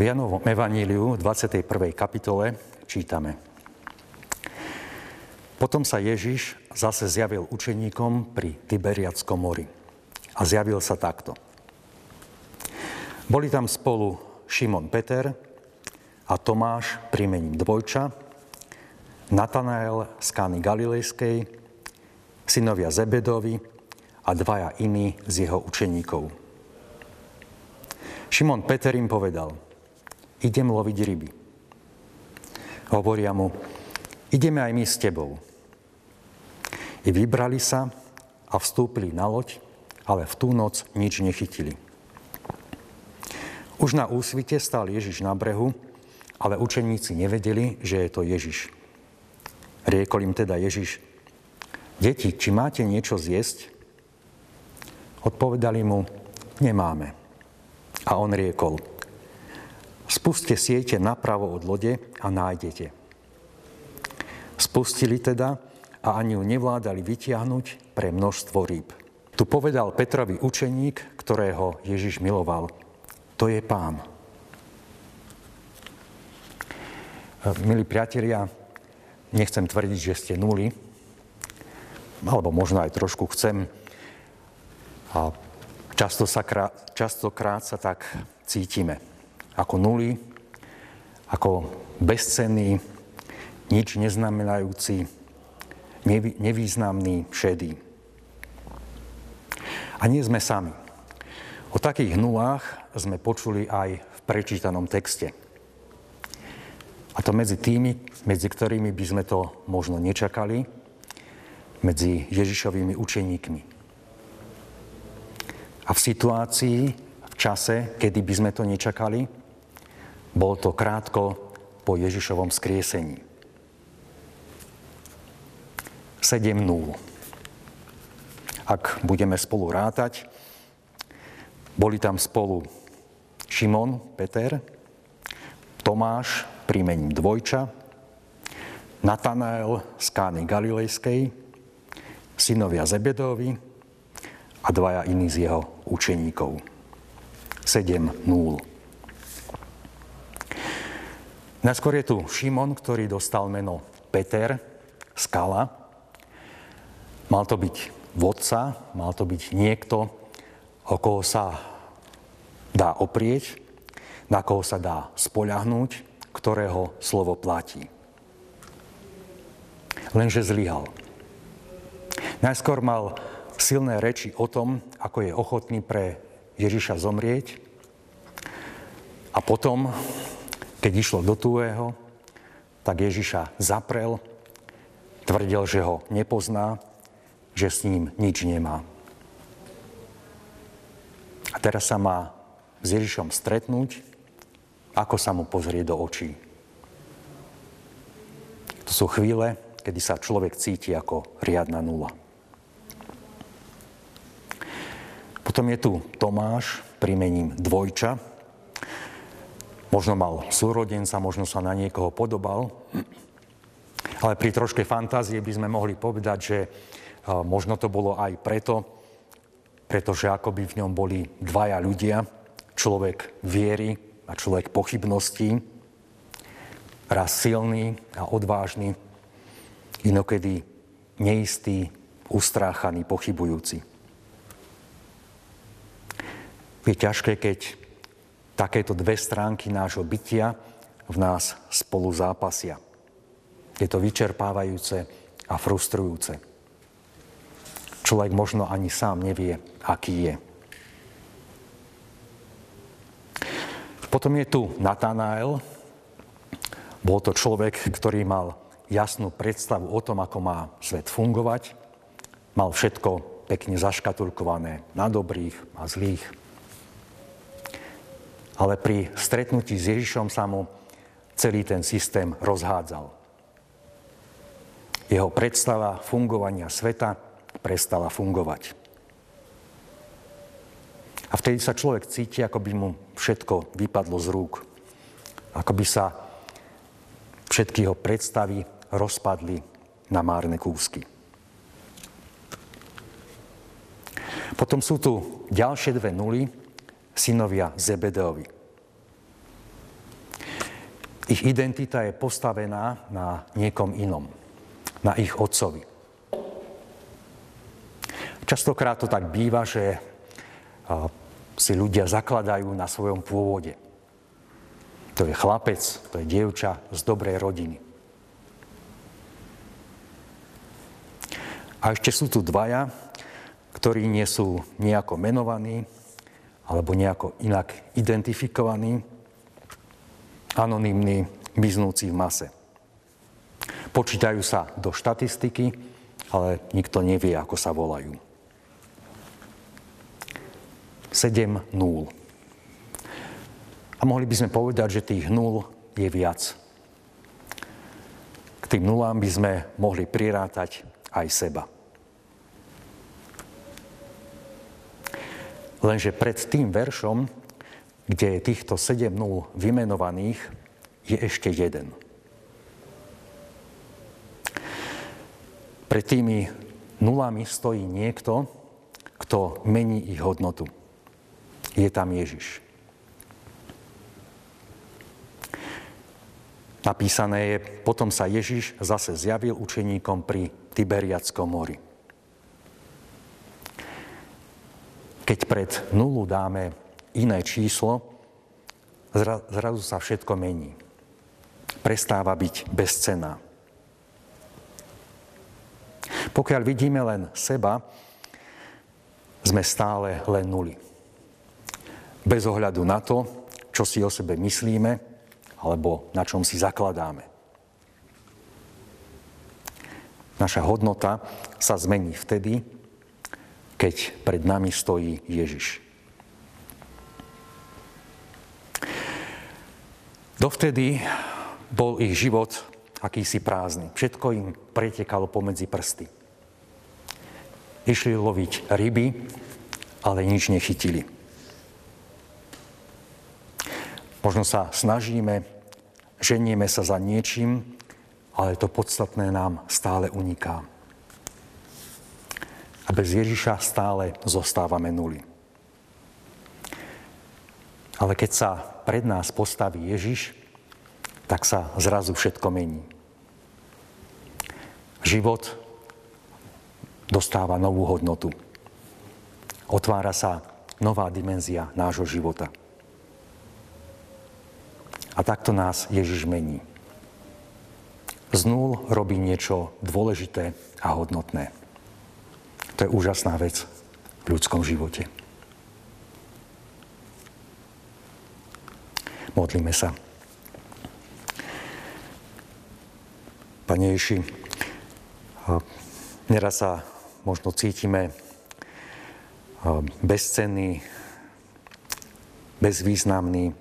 V Janovom evaníliu v 21. kapitole čítame. Potom sa Ježiš zase zjavil učeníkom pri Tiberiackom mori. A zjavil sa takto. Boli tam spolu Šimon Peter a Tomáš prímením Dvojča, Natanael z Kány Galilejskej, synovia Zebedovi a dvaja iní z jeho učeníkov. Šimon Peter im povedal, idem loviť ryby. Hovoria mu, ideme aj my s tebou. I vybrali sa a vstúpili na loď, ale v tú noc nič nechytili. Už na úsvite stál Ježiš na brehu, ale učeníci nevedeli, že je to Ježiš. Riekol im teda Ježiš, deti, či máte niečo zjesť? Odpovedali mu, nemáme. A on riekol, spuste siete napravo od lode a nájdete. Spustili teda a ani ju nevládali vytiahnuť pre množstvo rýb. Tu povedal Petrovi učeník, ktorého Ježiš miloval. To je pán. Milí priatelia, nechcem tvrdiť, že ste nuli, alebo možno aj trošku chcem. A často častokrát sa tak cítime. Ako nuly, ako bezcenný, nič neznamenajúci, nevýznamný, šedý. A nie sme sami. O takých nulách sme počuli aj v prečítanom texte. A to medzi tými, medzi ktorými by sme to možno nečakali, medzi Ježišovými učeníkmi. A v situácii, v čase, kedy by sme to nečakali, bol to krátko po Ježišovom skriesení. 7.0. Ak budeme spolu rátať, boli tam spolu Šimon, Peter, Tomáš, prímením Dvojča, Natanael z Kány Galilejskej, synovia Zebedovi a dvaja iní z jeho učeníkov. 7.0. Najskôr je tu Šimon, ktorý dostal meno Peter, skala, Mal to byť vodca, mal to byť niekto, o koho sa dá oprieť, na koho sa dá spoľahnúť, ktorého slovo platí. Lenže zlyhal. Najskôr mal silné reči o tom, ako je ochotný pre Ježiša zomrieť. A potom, keď išlo do tuého, tak Ježiša zaprel, tvrdil, že ho nepozná že s ním nič nemá. A teraz sa má s Ježišom stretnúť, ako sa mu pozrie do očí. To sú chvíle, kedy sa človek cíti ako riadna nula. Potom je tu Tomáš, primením dvojča. Možno mal súrodenca, možno sa na niekoho podobal, ale pri troške fantázie by sme mohli povedať, že Možno to bolo aj preto, pretože akoby v ňom boli dvaja ľudia, človek viery a človek pochybností, raz silný a odvážny, inokedy neistý, ustráchaný, pochybujúci. Je ťažké, keď takéto dve stránky nášho bytia v nás spolu zápasia. Je to vyčerpávajúce a frustrujúce človek možno ani sám nevie, aký je. Potom je tu Natanael. Bol to človek, ktorý mal jasnú predstavu o tom, ako má svet fungovať. Mal všetko pekne zaškatulkované na dobrých a zlých. Ale pri stretnutí s Ježišom sa mu celý ten systém rozhádzal. Jeho predstava fungovania sveta prestala fungovať. A vtedy sa človek cíti, ako by mu všetko vypadlo z rúk. Ako by sa všetky jeho predstavy rozpadli na márne kúsky. Potom sú tu ďalšie dve nuly, synovia Zebedeovi. Ich identita je postavená na niekom inom, na ich otcovi. Častokrát to tak býva, že si ľudia zakladajú na svojom pôvode. To je chlapec, to je dievča z dobrej rodiny. A ešte sú tu dvaja, ktorí nie sú nejako menovaní alebo nejako inak identifikovaní, anonimní, miznúci v mase. Počítajú sa do štatistiky, ale nikto nevie, ako sa volajú. 7 nul. A mohli by sme povedať, že tých nul je viac. K tým nulám by sme mohli prirátať aj seba. Lenže pred tým veršom, kde je týchto 7 nul vymenovaných, je ešte jeden. Pred tými nulami stojí niekto, kto mení ich hodnotu je tam Ježiš. Napísané je, potom sa Ježiš zase zjavil učeníkom pri Tiberiackom mori. Keď pred nulu dáme iné číslo, zrazu sa všetko mení. Prestáva byť bezcená. Pokiaľ vidíme len seba, sme stále len nuly bez ohľadu na to, čo si o sebe myslíme alebo na čom si zakladáme. Naša hodnota sa zmení vtedy, keď pred nami stojí Ježiš. Dovtedy bol ich život akýsi prázdny. Všetko im pretekalo pomedzi prsty. Išli loviť ryby, ale nič nechytili. Možno sa snažíme, ženieme sa za niečím, ale to podstatné nám stále uniká. A bez Ježiša stále zostávame nuly. Ale keď sa pred nás postaví Ježiš, tak sa zrazu všetko mení. Život dostáva novú hodnotu. Otvára sa nová dimenzia nášho života. A takto nás Ježiš mení. Z nul robí niečo dôležité a hodnotné. To je úžasná vec v ľudskom živote. Modlíme sa. Pane Ježi, neraz sa možno cítime bezcenný, bezvýznamný,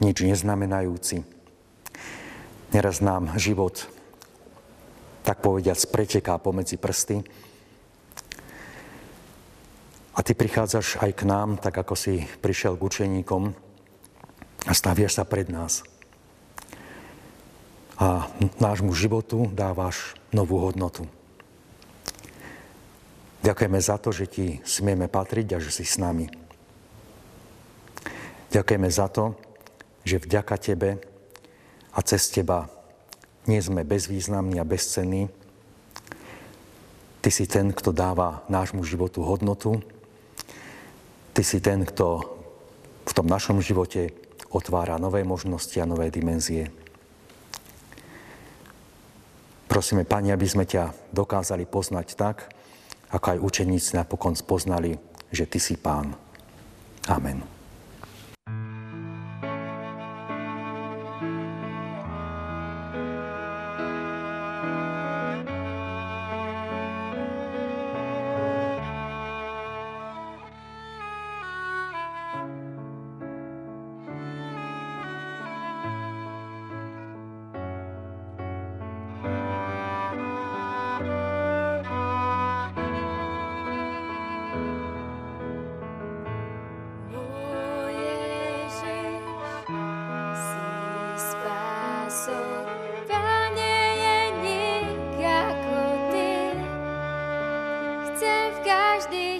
nič neznamenajúci. Neraz nám život, tak povediac, preteká pomedzi prsty. A ty prichádzaš aj k nám, tak ako si prišiel k učeníkom a staviaš sa pred nás. A nášmu životu dávaš novú hodnotu. Ďakujeme za to, že ti smieme patriť a že si s nami. Ďakujeme za to, že vďaka Tebe a cez Teba nie sme bezvýznamní a bezcenní. Ty si ten, kto dáva nášmu životu hodnotu. Ty si ten, kto v tom našom živote otvára nové možnosti a nové dimenzie. Prosíme, Pani, aby sme ťa dokázali poznať tak, ako aj učeníci napokon spoznali, že Ty si Pán. Amen.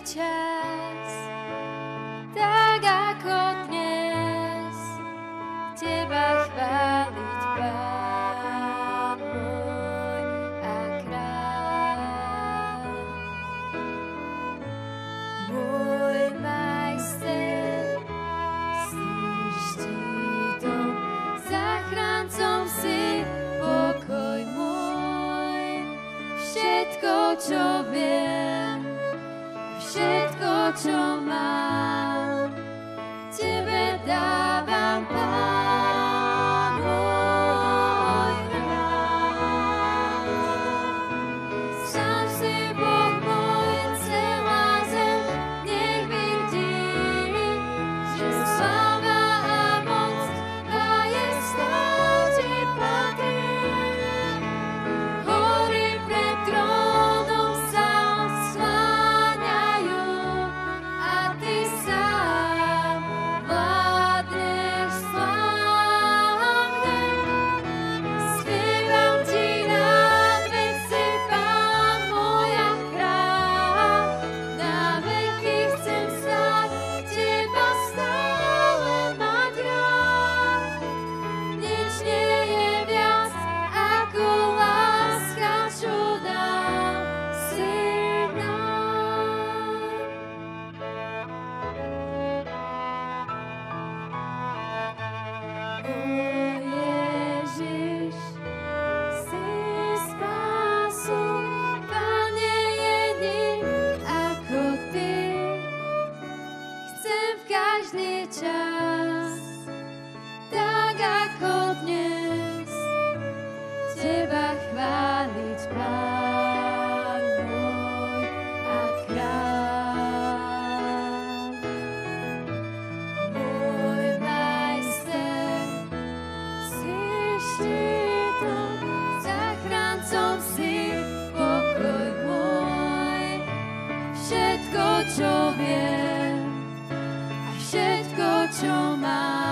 čas, tak ako dnes, teba chváliť, Pán môj a kráľ. Môj majster, si štítom, záchrancom si pokoj môj, všetko, čo viem, čo mám. Ciebie, a všetko, čo mám.